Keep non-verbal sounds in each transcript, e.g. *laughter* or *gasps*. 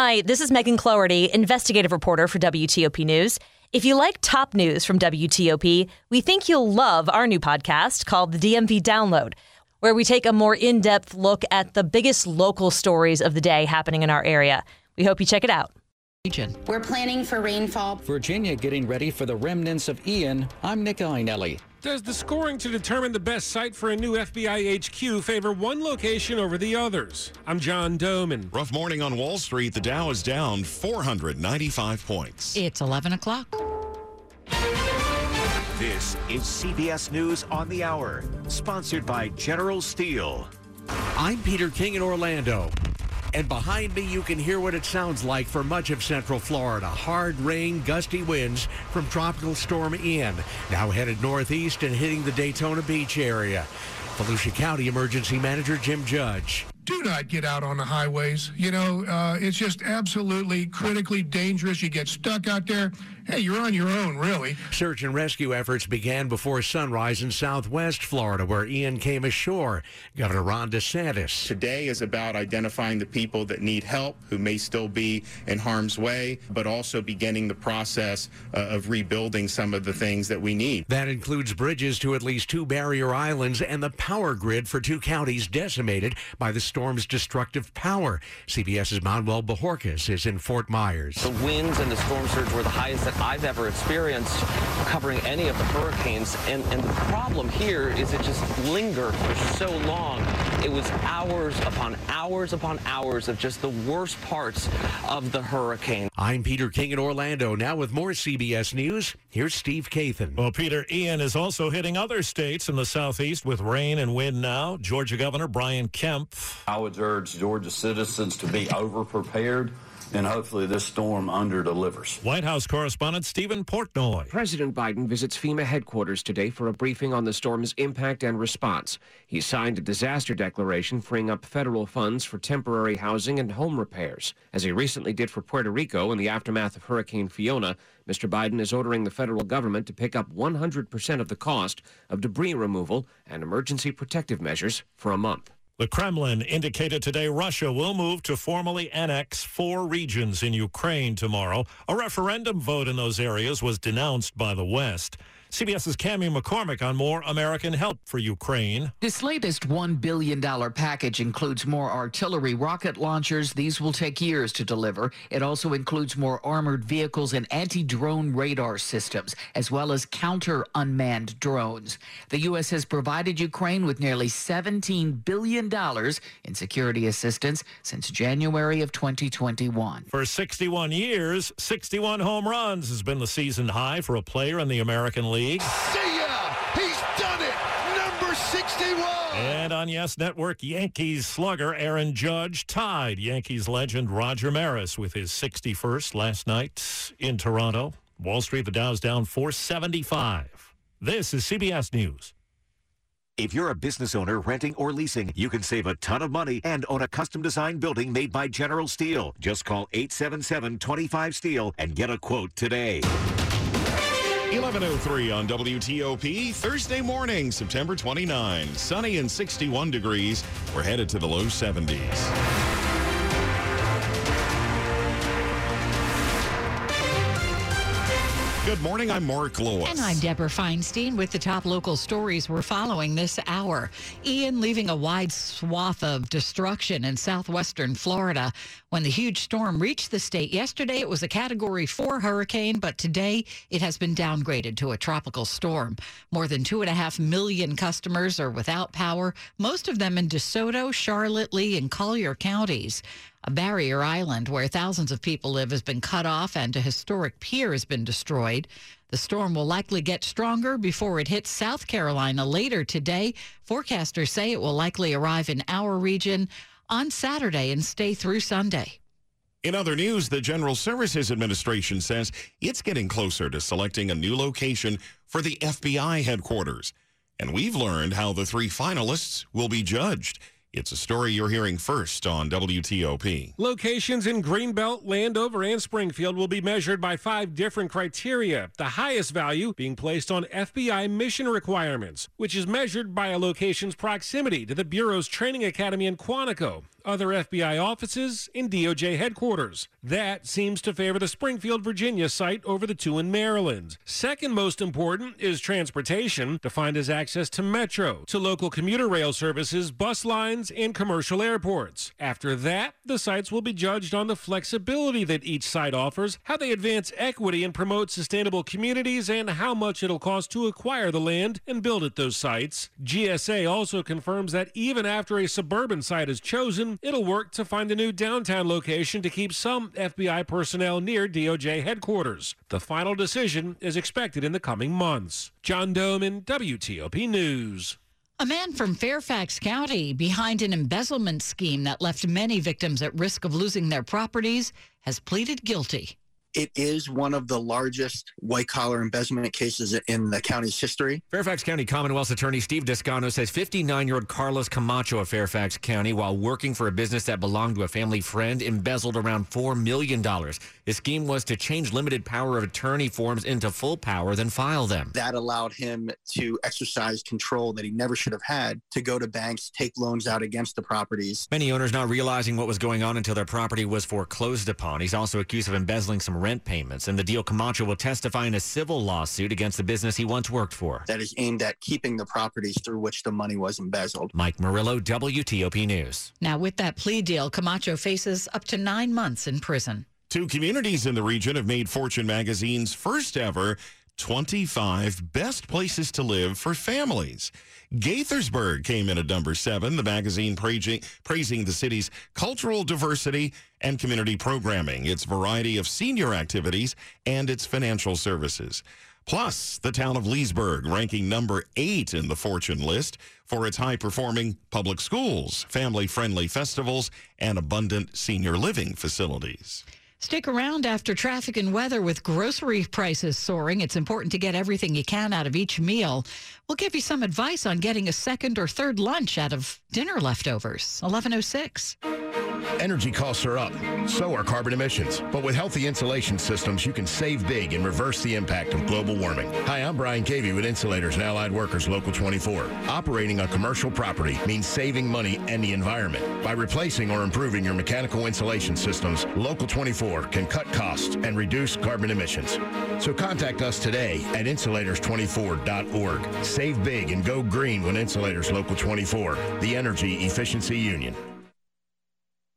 Hi, this is Megan Cloherty, investigative reporter for WTOP News. If you like top news from WTOP, we think you'll love our new podcast called the DMV Download, where we take a more in depth look at the biggest local stories of the day happening in our area. We hope you check it out. We're planning for rainfall. Virginia getting ready for the remnants of Ian. I'm Nick Iannelli. Does the scoring to determine the best site for a new FBI HQ favor one location over the others? I'm John Domen. Rough morning on Wall Street. The Dow is down 495 points. It's 11 o'clock. This is CBS News on the Hour, sponsored by General Steel. I'm Peter King in Orlando. And behind me, you can hear what it sounds like for much of central Florida. Hard rain, gusty winds from Tropical Storm Ian, now headed northeast and hitting the Daytona Beach area. Volusia County Emergency Manager Jim Judge. Do not get out on the highways. You know, uh, it's just absolutely critically dangerous. You get stuck out there. Hey, you're on your own, really. Search and rescue efforts began before sunrise in southwest Florida, where Ian came ashore. Governor Ron DeSantis. Today is about identifying the people that need help, who may still be in harm's way, but also beginning the process uh, of rebuilding some of the things that we need. That includes bridges to at least two barrier islands and the power grid for two counties decimated by the storm's destructive power. CBS's Manuel Bojorquez is in Fort Myers. The winds and the storm surge were the highest that I've ever experienced covering any of the hurricanes. And, and the problem here is it just lingered for so long. It was hours upon hours upon hours of just the worst parts of the hurricane. I'm Peter King in Orlando. Now with more CBS News, here's Steve Kathan. Well, Peter, Ian is also hitting other states in the southeast with rain and wind now. Georgia Governor Brian Kemp. I would urge Georgia citizens to be over-prepared and hopefully this storm under delivers. White House correspondent Steven Portnoy. President Biden visits FEMA headquarters today for a briefing on the storm's impact and response. He signed a disaster declaration freeing up federal funds for temporary housing and home repairs. As he recently did for Puerto Rico in the aftermath of Hurricane Fiona, Mr. Biden is ordering the federal government to pick up 100% of the cost of debris removal and emergency protective measures for a month. The Kremlin indicated today Russia will move to formally annex four regions in Ukraine tomorrow. A referendum vote in those areas was denounced by the West. CBS's Cami McCormick on more American help for Ukraine. This latest $1 billion package includes more artillery rocket launchers. These will take years to deliver. It also includes more armored vehicles and anti drone radar systems, as well as counter unmanned drones. The U.S. has provided Ukraine with nearly $17 billion in security assistance since January of 2021. For 61 years, 61 home runs has been the season high for a player in the American League. League. See ya! He's done it! Number 61! And on Yes Network, Yankees slugger Aaron Judge tied Yankees legend Roger Maris with his 61st last night in Toronto. Wall Street, the Dow's down 475. This is CBS News. If you're a business owner renting or leasing, you can save a ton of money and own a custom designed building made by General Steel. Just call 877-25-STEEL and get a quote today. 1103 on WTOP, Thursday morning, September 29. Sunny and 61 degrees. We're headed to the low 70s. Good morning. I'm Mark Lewis. And I'm Deborah Feinstein with the top local stories we're following this hour. Ian leaving a wide swath of destruction in southwestern Florida. When the huge storm reached the state yesterday, it was a category four hurricane, but today it has been downgraded to a tropical storm. More than two and a half million customers are without power, most of them in DeSoto, Charlotte, Lee, and Collier counties. A barrier island where thousands of people live has been cut off and a historic pier has been destroyed. The storm will likely get stronger before it hits South Carolina later today. Forecasters say it will likely arrive in our region on Saturday and stay through Sunday. In other news, the General Services Administration says it's getting closer to selecting a new location for the FBI headquarters. And we've learned how the three finalists will be judged. It's a story you're hearing first on WTOP. Locations in Greenbelt, Landover, and Springfield will be measured by five different criteria. The highest value being placed on FBI mission requirements, which is measured by a location's proximity to the Bureau's training academy in Quantico other FBI offices, and DOJ headquarters. That seems to favor the Springfield, Virginia site over the two in Maryland. Second most important is transportation, defined as access to metro, to local commuter rail services, bus lines, and commercial airports. After that, the sites will be judged on the flexibility that each site offers, how they advance equity and promote sustainable communities, and how much it'll cost to acquire the land and build at those sites. GSA also confirms that even after a suburban site is chosen, it'll work to find a new downtown location to keep some FBI personnel near DOJ headquarters. The final decision is expected in the coming months. John Domen, WTOP News. A man from Fairfax County behind an embezzlement scheme that left many victims at risk of losing their properties has pleaded guilty. It is one of the largest white collar embezzlement cases in the county's history. Fairfax County Commonwealth's attorney Steve Descano says 59 year old Carlos Camacho of Fairfax County, while working for a business that belonged to a family friend, embezzled around $4 million. His scheme was to change limited power of attorney forms into full power, then file them. That allowed him to exercise control that he never should have had to go to banks, take loans out against the properties. Many owners not realizing what was going on until their property was foreclosed upon. He's also accused of embezzling some rent payments. And the deal Camacho will testify in a civil lawsuit against the business he once worked for. That is aimed at keeping the properties through which the money was embezzled. Mike Murillo, WTOP News. Now, with that plea deal, Camacho faces up to nine months in prison. Two communities in the region have made Fortune magazine's first ever 25 best places to live for families. Gaithersburg came in at number seven, the magazine praising, praising the city's cultural diversity and community programming, its variety of senior activities, and its financial services. Plus, the town of Leesburg ranking number eight in the Fortune list for its high performing public schools, family friendly festivals, and abundant senior living facilities. Stick around after traffic and weather with grocery prices soaring. It's important to get everything you can out of each meal. We'll give you some advice on getting a second or third lunch out of dinner leftovers. 1106. Energy costs are up, so are carbon emissions. But with healthy insulation systems, you can save big and reverse the impact of global warming. Hi, I'm Brian Cavey with Insulators and Allied Workers Local 24. Operating a commercial property means saving money and the environment. By replacing or improving your mechanical insulation systems, Local 24 can cut costs and reduce carbon emissions. So contact us today at insulators24.org. Save big and go green with Insulators Local 24, the Energy Efficiency Union.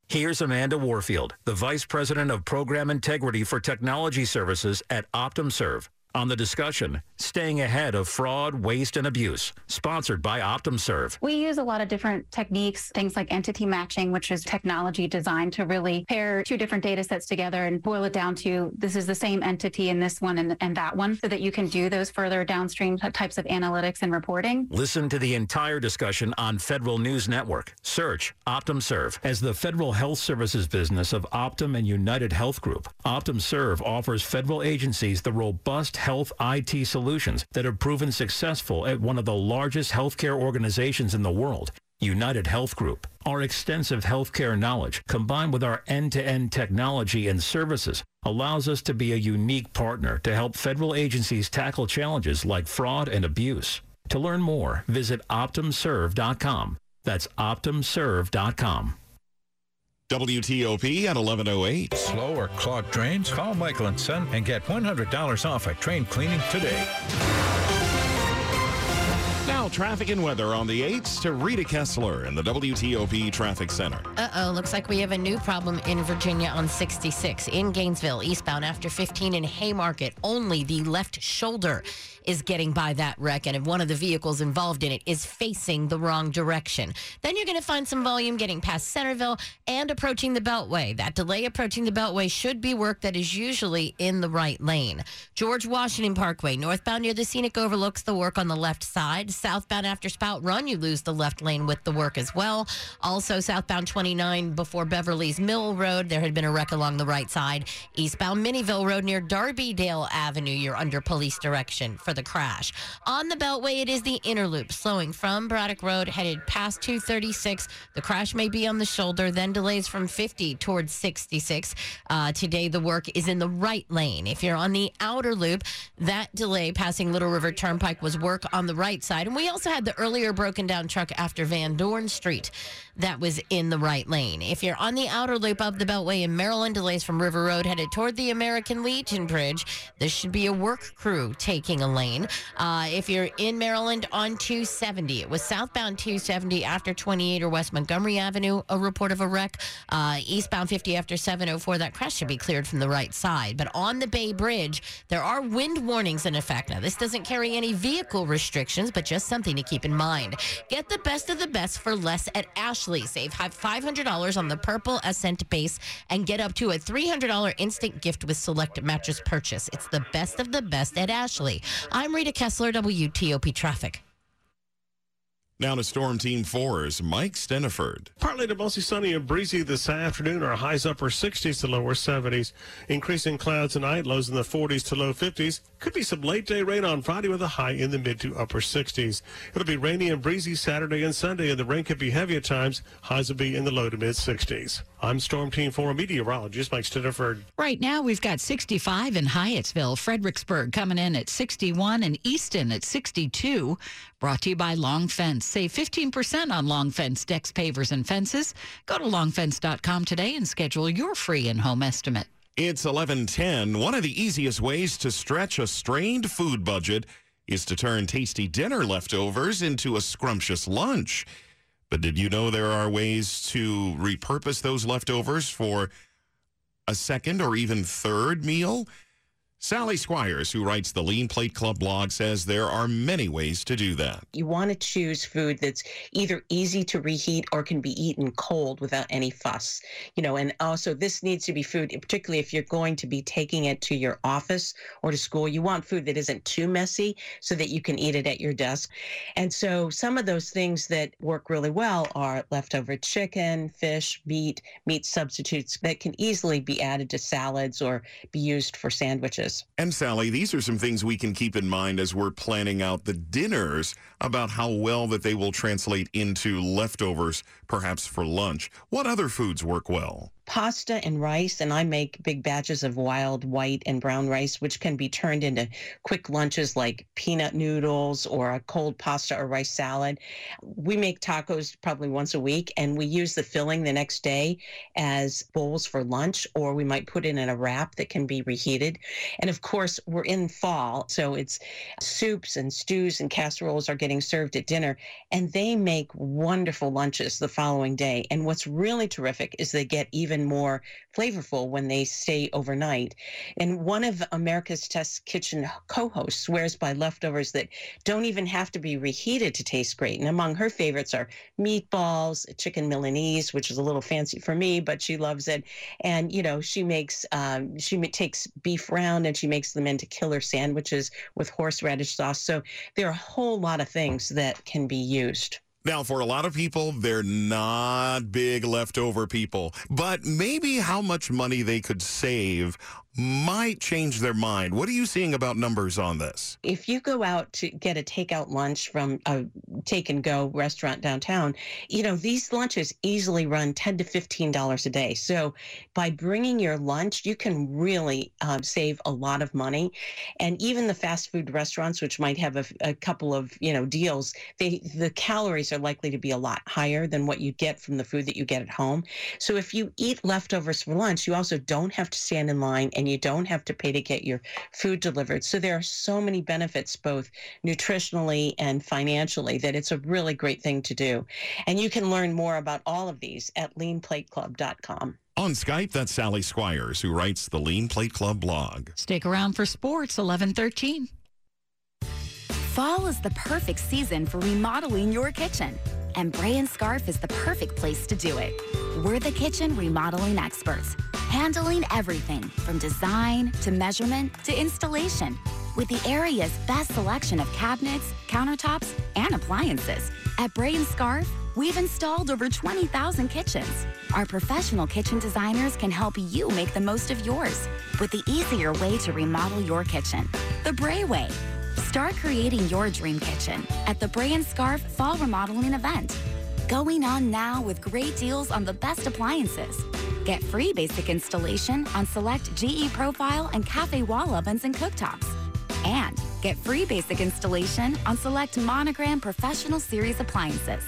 Here's Amanda Warfield, the Vice President of Program Integrity for Technology Services at OptumServe on the discussion Staying Ahead of Fraud, Waste, and Abuse, sponsored by OptumServe. We use a lot of different techniques, things like entity matching, which is technology designed to really pair two different data sets together and boil it down to this is the same entity in this one and, and that one, so that you can do those further downstream types of analytics and reporting. Listen to the entire discussion on Federal News Network. Search OptumServe. As the federal health services business of Optum and United Health Group, OptumServe offers federal agencies the robust health IT solutions that have proven successful at one of the largest healthcare organizations in the world, United Health Group. Our extensive healthcare knowledge, combined with our end-to-end technology and services, allows us to be a unique partner to help federal agencies tackle challenges like fraud and abuse. To learn more, visit OptumServe.com. That's OptumServe.com. WTOP at 1108. Slow or clogged drains? Call Michael & Son and get $100 off a train cleaning today. Now, traffic and weather on the 8s to Rita Kessler in the WTOP Traffic Center. Uh oh, looks like we have a new problem in Virginia on 66 in Gainesville, eastbound after 15 in Haymarket. Only the left shoulder is getting by that wreck, and if one of the vehicles involved in it is facing the wrong direction, then you're going to find some volume getting past Centreville and approaching the Beltway. That delay approaching the Beltway should be work that is usually in the right lane. George Washington Parkway, northbound near the scenic overlooks, the work on the left side southbound after Spout Run, you lose the left lane with the work as well. Also, southbound 29 before Beverly's Mill Road, there had been a wreck along the right side. Eastbound Minnieville Road near Darbydale Avenue, you're under police direction for the crash. On the Beltway, it is the inner loop, slowing from Braddock Road, headed past 236. The crash may be on the shoulder, then delays from 50 towards 66. Uh, today, the work is in the right lane. If you're on the outer loop, that delay passing Little River Turnpike was work on the right side. And we also had the earlier broken down truck after Van Dorn Street that was in the right lane. If you're on the outer loop of the Beltway in Maryland, delays from River Road headed toward the American Legion Bridge. This should be a work crew taking a lane. Uh, if you're in Maryland on 270, it was southbound 270 after 28 or West Montgomery Avenue, a report of a wreck. Uh, eastbound 50 after 704, that crash should be cleared from the right side. But on the Bay Bridge, there are wind warnings in effect. Now, this doesn't carry any vehicle restrictions, but just something to keep in mind. Get the best of the best for less at Ashley. Save $500 on the Purple Ascent base and get up to a $300 instant gift with select mattress purchase. It's the best of the best at Ashley. I'm Rita Kessler, WTOP Traffic. Now to Storm Team 4's Mike Stinneford. Partly to mostly sunny and breezy this afternoon. Our highs upper 60s to lower 70s. Increasing clouds tonight, lows in the 40s to low 50s. Could be some late day rain on Friday with a high in the mid to upper 60s. It'll be rainy and breezy Saturday and Sunday, and the rain could be heavy at times. Highs will be in the low to mid 60s. I'm Storm Team 4 meteorologist Mike Stinneford. Right now, we've got 65 in Hyattsville, Fredericksburg coming in at 61, and Easton at 62. Brought to you by Long Fence. Save 15% on Long Fence decks, pavers, and fences. Go to longfence.com today and schedule your free in-home estimate. It's 1110. One of the easiest ways to stretch a strained food budget is to turn tasty dinner leftovers into a scrumptious lunch. But did you know there are ways to repurpose those leftovers for a second or even third meal? Sally Squires, who writes the Lean Plate Club blog, says there are many ways to do that. You want to choose food that's either easy to reheat or can be eaten cold without any fuss. You know, and also this needs to be food, particularly if you're going to be taking it to your office or to school. You want food that isn't too messy so that you can eat it at your desk. And so some of those things that work really well are leftover chicken, fish, meat, meat substitutes that can easily be added to salads or be used for sandwiches. And Sally, these are some things we can keep in mind as we're planning out the dinners about how well that they will translate into leftovers, perhaps for lunch. What other foods work well? Pasta and rice, and I make big batches of wild white and brown rice, which can be turned into quick lunches like peanut noodles or a cold pasta or rice salad. We make tacos probably once a week, and we use the filling the next day as bowls for lunch, or we might put it in a wrap that can be reheated. And of course, we're in fall, so it's soups and stews and casseroles are getting served at dinner, and they make wonderful lunches the following day. And what's really terrific is they get even more flavorful when they stay overnight. And one of America's Test Kitchen co hosts swears by leftovers that don't even have to be reheated to taste great. And among her favorites are meatballs, chicken Milanese, which is a little fancy for me, but she loves it. And, you know, she makes, um, she takes beef round and she makes them into killer sandwiches with horseradish sauce. So there are a whole lot of things that can be used. Now, for a lot of people, they're not big leftover people, but maybe how much money they could save might change their mind. What are you seeing about numbers on this? If you go out to get a takeout lunch from a take and go restaurant downtown, you know, these lunches easily run 10 to $15 a day. So by bringing your lunch, you can really um, save a lot of money. And even the fast food restaurants, which might have a, a couple of, you know, deals, they the calories are likely to be a lot higher than what you get from the food that you get at home. So if you eat leftovers for lunch, you also don't have to stand in line and you don't have to pay to get your food delivered. So there are so many benefits, both nutritionally and financially, that it's a really great thing to do. And you can learn more about all of these at leanplateclub.com. On Skype, that's Sally Squires, who writes the Lean Plate Club blog. Stick around for sports, 1113. Fall is the perfect season for remodeling your kitchen, and Bray and Scarff is the perfect place to do it. We're the kitchen remodeling experts, handling everything from design to measurement to installation. with the area's best selection of cabinets, countertops, and appliances. At Bray and Scarff, we've installed over 20,000 kitchens. Our professional kitchen designers can help you make the most of yours with the easier way to remodel your kitchen, the Bray way. Start creating your dream kitchen at the Bray and Scarff Fall Remodeling event. Going on now with great deals on the best appliances. Get free basic installation on select GE Profile and Cafe wall ovens and cooktops. And get free basic installation on select Monogram Professional Series appliances.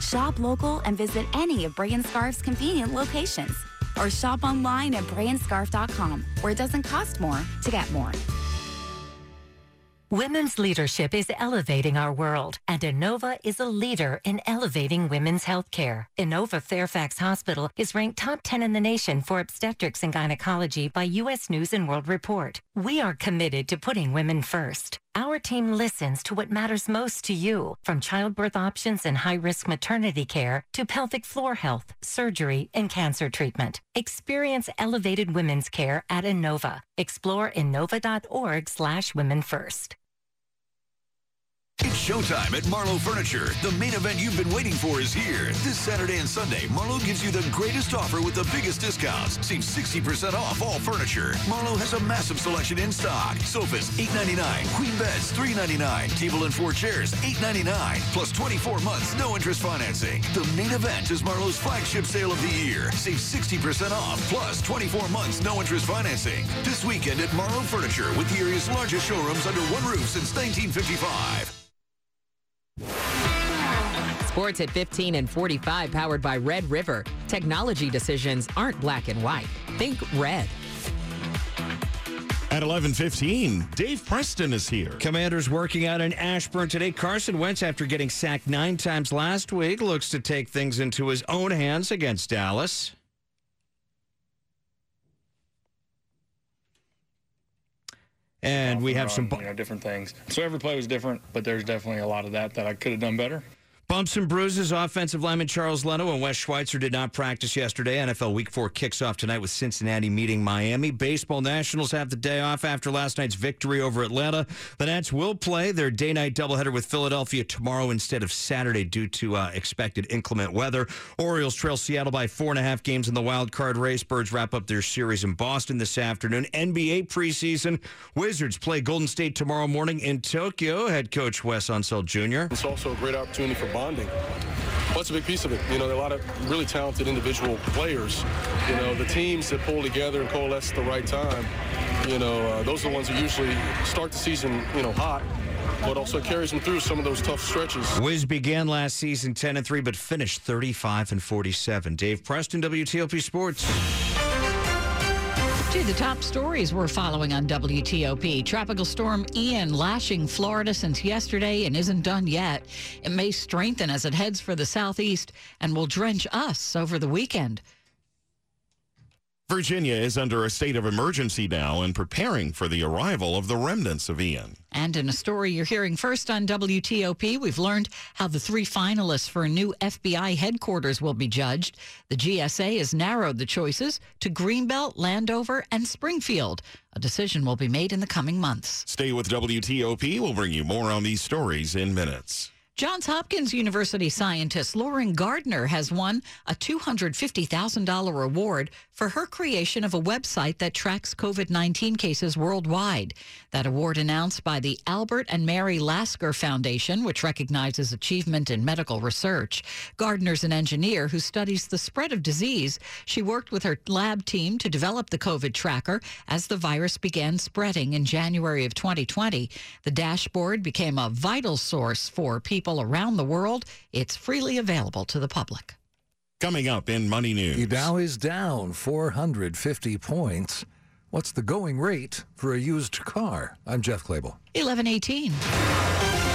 Shop local and visit any of Bray and Scarff's convenient locations. Or shop online at brayandscarff.com, where it doesn't cost more to get more. Women's leadership is elevating our world, and Inova is a leader in elevating women's healthcare. Inova Fairfax Hospital is ranked top 10 in the nation for obstetrics and gynecology by U.S. News and World Report. We are committed to putting women first. Our team listens to what matters most to you, from childbirth options and high-risk maternity care to pelvic floor health, surgery, and cancer treatment. Experience elevated women's care at Inova. Explore inova.org slash women first. It's showtime at Marlo Furniture. The main event you've been waiting for is here. This Saturday and Sunday, Marlo gives you the greatest offer with the biggest discounts. Save 60% off all furniture. Marlo has a massive selection in stock. Sofas, $8.99. Queen beds, $3.99. Table and four chairs, $8.99. Plus 24 months, no interest financing. The main event is Marlo's flagship sale of the year. Save 60% off, plus 24 months, no interest financing. This weekend at Marlo Furniture with the area's largest showrooms under one roof since 1955. Sports at 15 and 45 powered by Red River. Technology decisions aren't black and white. Think red. At 11:15, Dave Preston is here. Commanders working out in Ashburn today. Carson Wentz, after getting sacked nine times last week, looks to take things into his own hands against Dallas. And we have some you know, different things. So every play was different, but there's definitely a lot of that that I could have done better. Bumps and bruises. Offensive lineman Charles Leno and Wes Schweitzer did not practice yesterday. NFL Week 4 kicks off tonight with Cincinnati meeting Miami. Baseball Nationals have the day off after last night's victory over Atlanta. The Nats will play their day night doubleheader with Philadelphia tomorrow instead of Saturday due to uh, expected inclement weather. Orioles trail Seattle by four and a half games in the wild card race. Birds wrap up their series in Boston this afternoon. NBA preseason. Wizards play Golden State tomorrow morning in Tokyo. Head coach Wes Unseld Jr. It's also a great opportunity for bonding. Well, that's a big piece of it. You know, there are a lot of really talented individual players. You know, the teams that pull together and coalesce at the right time, you know, uh, those are the ones that usually start the season, you know, hot but also carries them through some of those tough stretches. Wiz began last season 10 and 3, but finished 35 and 47. Dave Preston, WTOP Sports. To the top stories we're following on WTOP. Tropical storm Ian lashing Florida since yesterday and isn't done yet. It may strengthen as it heads for the southeast and will drench us over the weekend. Virginia is under a state of emergency now and preparing for the arrival of the remnants of Ian. And in a story you're hearing first on WTOP, we've learned how the three finalists for a new FBI headquarters will be judged. The GSA has narrowed the choices to Greenbelt, Landover, and Springfield. A decision will be made in the coming months. Stay with WTOP. We'll bring you more on these stories in minutes. Johns Hopkins University scientist Lauren Gardner has won a $250,000 award for her creation of a website that tracks COVID 19 cases worldwide. That award announced by the Albert and Mary Lasker Foundation, which recognizes achievement in medical research. Gardner's an engineer who studies the spread of disease. She worked with her lab team to develop the COVID tracker as the virus began spreading in January of 2020. The dashboard became a vital source for people around the world. It's freely available to the public. Coming up in Money News. The Dow is down 450 points. What's the going rate for a used car? I'm Jeff Clabaugh. 1118.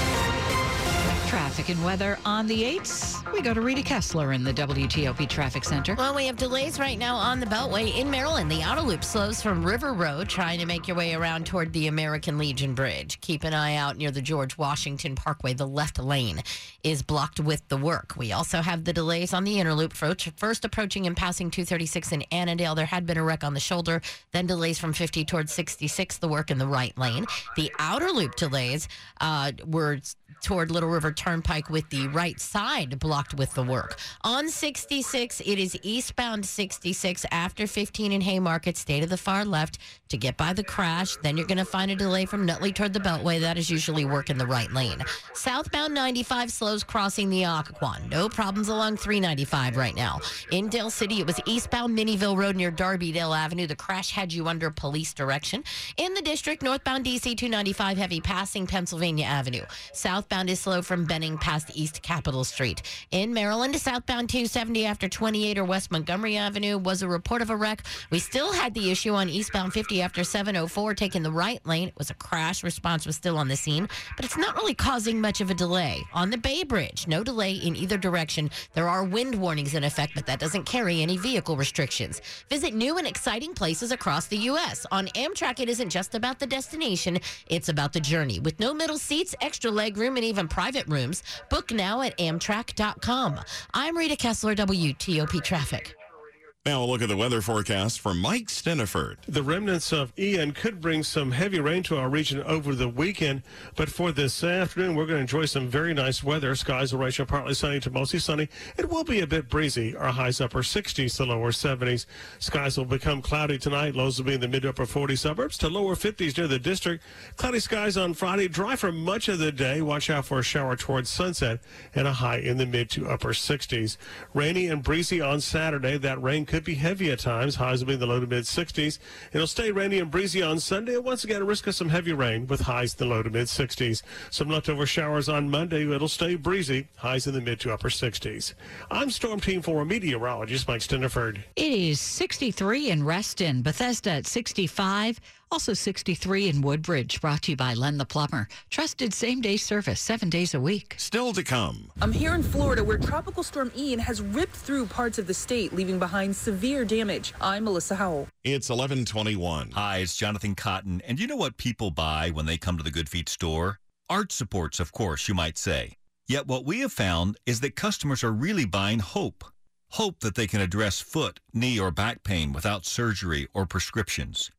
Traffic and weather on the 8s. We go to Rita Kessler in the WTOP Traffic Center. Well, we have delays right now on the Beltway in Maryland. The outer loop slows from River Road, trying to make your way around toward the American Legion Bridge. Keep an eye out near the George Washington Parkway. The left lane is blocked with the work. We also have the delays on the inner loop, first approaching and passing 236 in Annandale. There had been a wreck on the shoulder, then delays from 50 towards 66, the work in the right lane. The outer loop delays uh, were toward Little River Turnpike with the right side blocked with the work. On 66, it is eastbound 66 after 15 in Haymarket, stay to the far left to get by the crash. Then you're going to find a delay from Nutley toward the Beltway. That is usually work in the right lane. Southbound 95 slows crossing the Occoquan. No problems along 395 right now. In Dale City, it was eastbound Minnieville Road near Darbydale Avenue. The crash had you under police direction. In the district, northbound DC 295 heavy passing Pennsylvania Avenue. Southbound is slow from Benning past East Capitol Street. In Maryland, southbound 270 after 28 or West Montgomery Avenue was a report of a wreck. We still had the issue on eastbound 50 after 704 taking the right lane. It was a crash. Response was still on the scene, but it's not really causing much of a delay. On the Bay Bridge, no delay in either direction. There are wind warnings in effect, but that doesn't carry any vehicle restrictions. Visit new and exciting places across the U.S. On Amtrak, it isn't just about the destination, it's about the journey. With no middle seats, extra leg room, and even private rooms, book now at Amtrak.com. I'm Rita Kessler, WTOP Traffic. Now a look at the weather forecast from Mike Stinneford. The remnants of Ian could bring some heavy rain to our region over the weekend, but for this afternoon, we're going to enjoy some very nice weather. Skies will range partly sunny to mostly sunny. It will be a bit breezy. Our highs upper 60s to lower 70s. Skies will become cloudy tonight. Lows will be in the mid to upper 40 suburbs to lower 50s near the district. Cloudy skies on Friday. Dry for much of the day. Watch out for a shower towards sunset and a high in the mid to upper 60s. Rainy and breezy on Saturday. That rain could be heavy at times. Highs will be in the low to mid 60s. It'll stay rainy and breezy on Sunday. And once again, a risk of some heavy rain with highs in the low to mid 60s. Some leftover showers on Monday. It'll stay breezy. Highs in the mid to upper 60s. I'm Storm Team 4 meteorologist Mike Stinneford. It is 63 in Reston, Bethesda at 65. Also 63 in Woodbridge, brought to you by Len the Plumber. Trusted same day service, seven days a week. Still to come. I'm here in Florida where Tropical Storm Ian has ripped through parts of the state, leaving behind severe damage. I'm Melissa Howell. It's 1121. Hi, it's Jonathan Cotton. And you know what people buy when they come to the Good Feet store? Arch supports, of course, you might say. Yet what we have found is that customers are really buying hope. Hope that they can address foot, knee, or back pain without surgery or prescriptions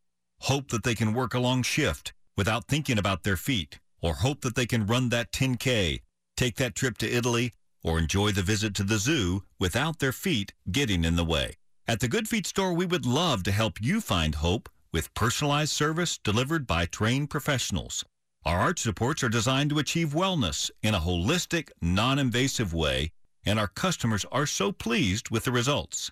hope that they can work a long shift without thinking about their feet, or hope that they can run that 10K, take that trip to Italy, or enjoy the visit to the zoo without their feet getting in the way. At the Good Feet store, we would love to help you find hope with personalized service delivered by trained professionals. Our arch supports are designed to achieve wellness in a holistic, non-invasive way, and our customers are so pleased with the results.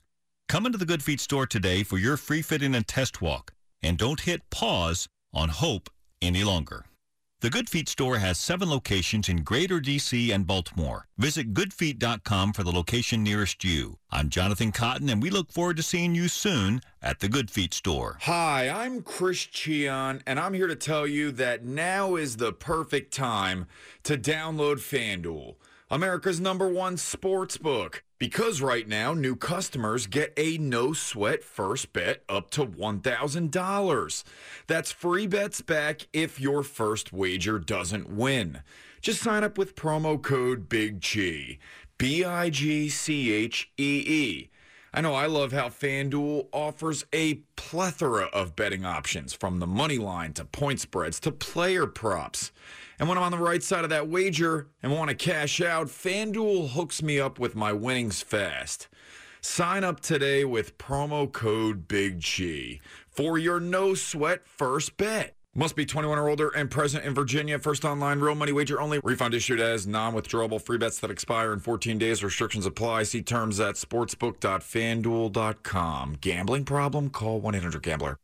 Come into the Good Feet store today for your free fitting and test walk and don't hit pause on hope any longer. The Good Feet store has seven locations in Greater DC and Baltimore. Visit goodfeet.com for the location nearest you. I'm Jonathan Cotton, and we look forward to seeing you soon at the Good Feet store. Hi, I'm Chris Cheon, and I'm here to tell you that now is the perfect time to download FanDuel, America's number one sports book. Because right now, new customers get a no sweat first bet up to $1,000. That's free bets back if your first wager doesn't win. Just sign up with promo code Big G, B I G C H E E. I know I love how FanDuel offers a plethora of betting options from the money line to point spreads to player props. And when I'm on the right side of that wager and want to cash out, FanDuel hooks me up with my winnings fast. Sign up today with promo code Big G for your no sweat first bet. Must be 21 or older and present in Virginia. First online real money wager only. Refund issued as non-withdrawable free bets that expire in 14 days. Restrictions apply. See terms at sportsbook.fanduel.com. Gambling problem? Call 1-800-GAMBLER.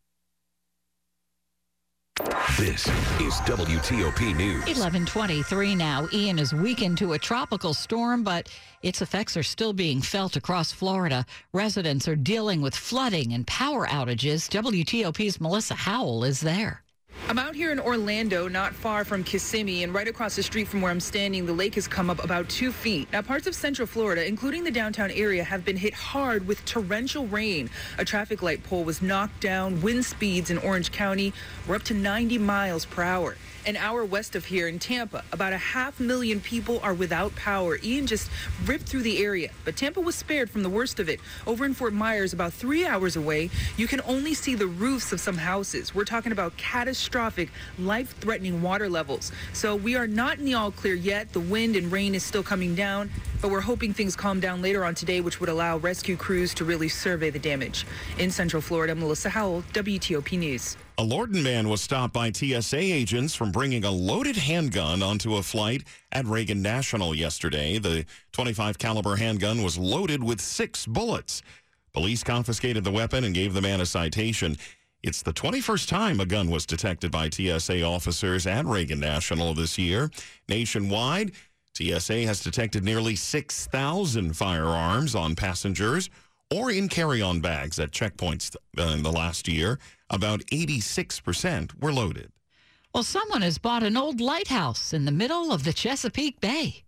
This is WTOP News. 1123 now. Ian is weakened to a tropical storm, but its effects are still being felt across Florida. Residents are dealing with flooding and power outages. WTOP's Melissa Howell is there. I'm out here in Orlando, not far from Kissimmee, and right across the street from where I'm standing, the lake has come up about two feet. Now, parts of Central Florida, including the downtown area, have been hit hard with torrential rain. A traffic light pole was knocked down. Wind speeds in Orange County were up to 90 miles per hour. An hour west of here in Tampa, about a half million people are without power. Ian just ripped through the area, but Tampa was spared from the worst of it. Over in Fort Myers, about three hours away, you can only see the roofs of some houses. We're talking about catastrophic, life threatening water levels. So we are not in the all clear yet. The wind and rain is still coming down, but we're hoping things calm down later on today, which would allow rescue crews to really survey the damage. In Central Florida, Melissa Howell, WTOP News. A Lorton man was stopped by TSA agents from bringing a loaded handgun onto a flight at Reagan National yesterday. The 25 caliber handgun was loaded with six bullets. Police confiscated the weapon and gave the man a citation. It's the 21st time a gun was detected by TSA officers at Reagan National this year. Nationwide, TSA has detected nearly 6,000 firearms on passengers or in carry-on bags at checkpoints uh, in the last year. About 86% were loaded. Well, someone has bought an old lighthouse in the middle of the Chesapeake Bay.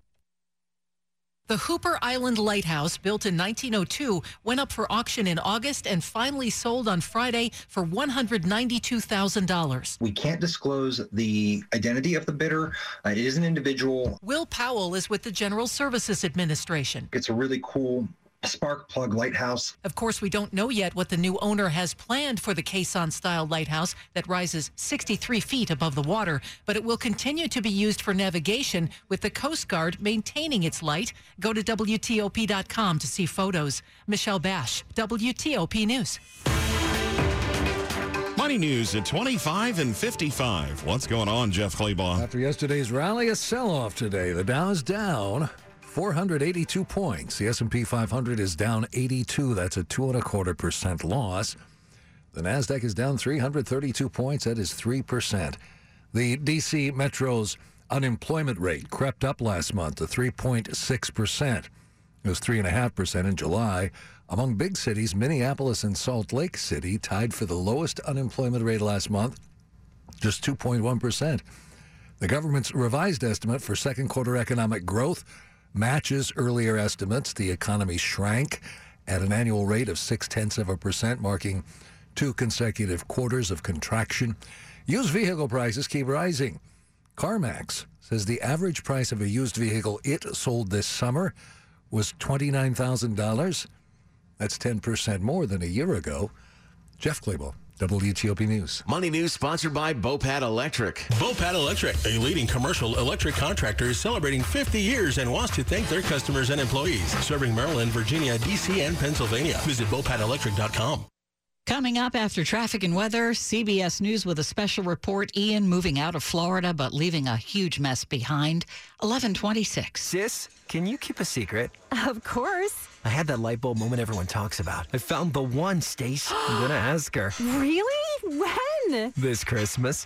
The Hooper Island Lighthouse, built in 1902, went up for auction in August and finally sold on Friday for $192,000. We can't disclose the identity of the bidder. Uh, it is an individual. Will Powell is with the General Services Administration. It's a really cool spark plug lighthouse. Of course, we don't know yet what the new owner has planned for the caisson style lighthouse that rises 63 feet above the water, but it will continue to be used for navigation with the Coast Guard maintaining its light. Go to WTOP.com to see photos. Michelle Basch, WTOP News. Money news at 25 and 55. What's going on, Jeff Clabaugh? After yesterday's rally, a sell-off today. The Dow is down 482 points. The S&P 500 is down 82. That's a two and a quarter percent loss. The Nasdaq is down 332 points. That is three percent. The D.C. Metro's unemployment rate crept up last month to 3.6 percent. It was three and a half percent in July. Among big cities, Minneapolis and Salt Lake City tied for the lowest unemployment rate last month, just 2.1 percent. The government's revised estimate for second quarter economic growth matches earlier estimates. The economy shrank at an annual rate of six tenths of a percent, marking two consecutive quarters of contraction. Used vehicle prices keep rising. CarMax says the average price of a used vehicle it sold this summer was $29,000. That's 10% more than a year ago. Jeff Clabaugh. WTOP News. Money News sponsored by Bopat Electric. Bopat Electric, a leading commercial electric contractor, is celebrating 50 years and wants to thank their customers and employees. Serving Maryland, Virginia, D.C., and Pennsylvania. Visit BopatElectric.com. Coming up after traffic and weather, CBS News with a special report. Ian moving out of Florida, but leaving a huge mess behind. 1126. Sis, can you keep a secret? Of course. I had that light bulb moment everyone talks about. I found the one, Stace. I'm gonna *gasps* ask her. Really? When? This Christmas.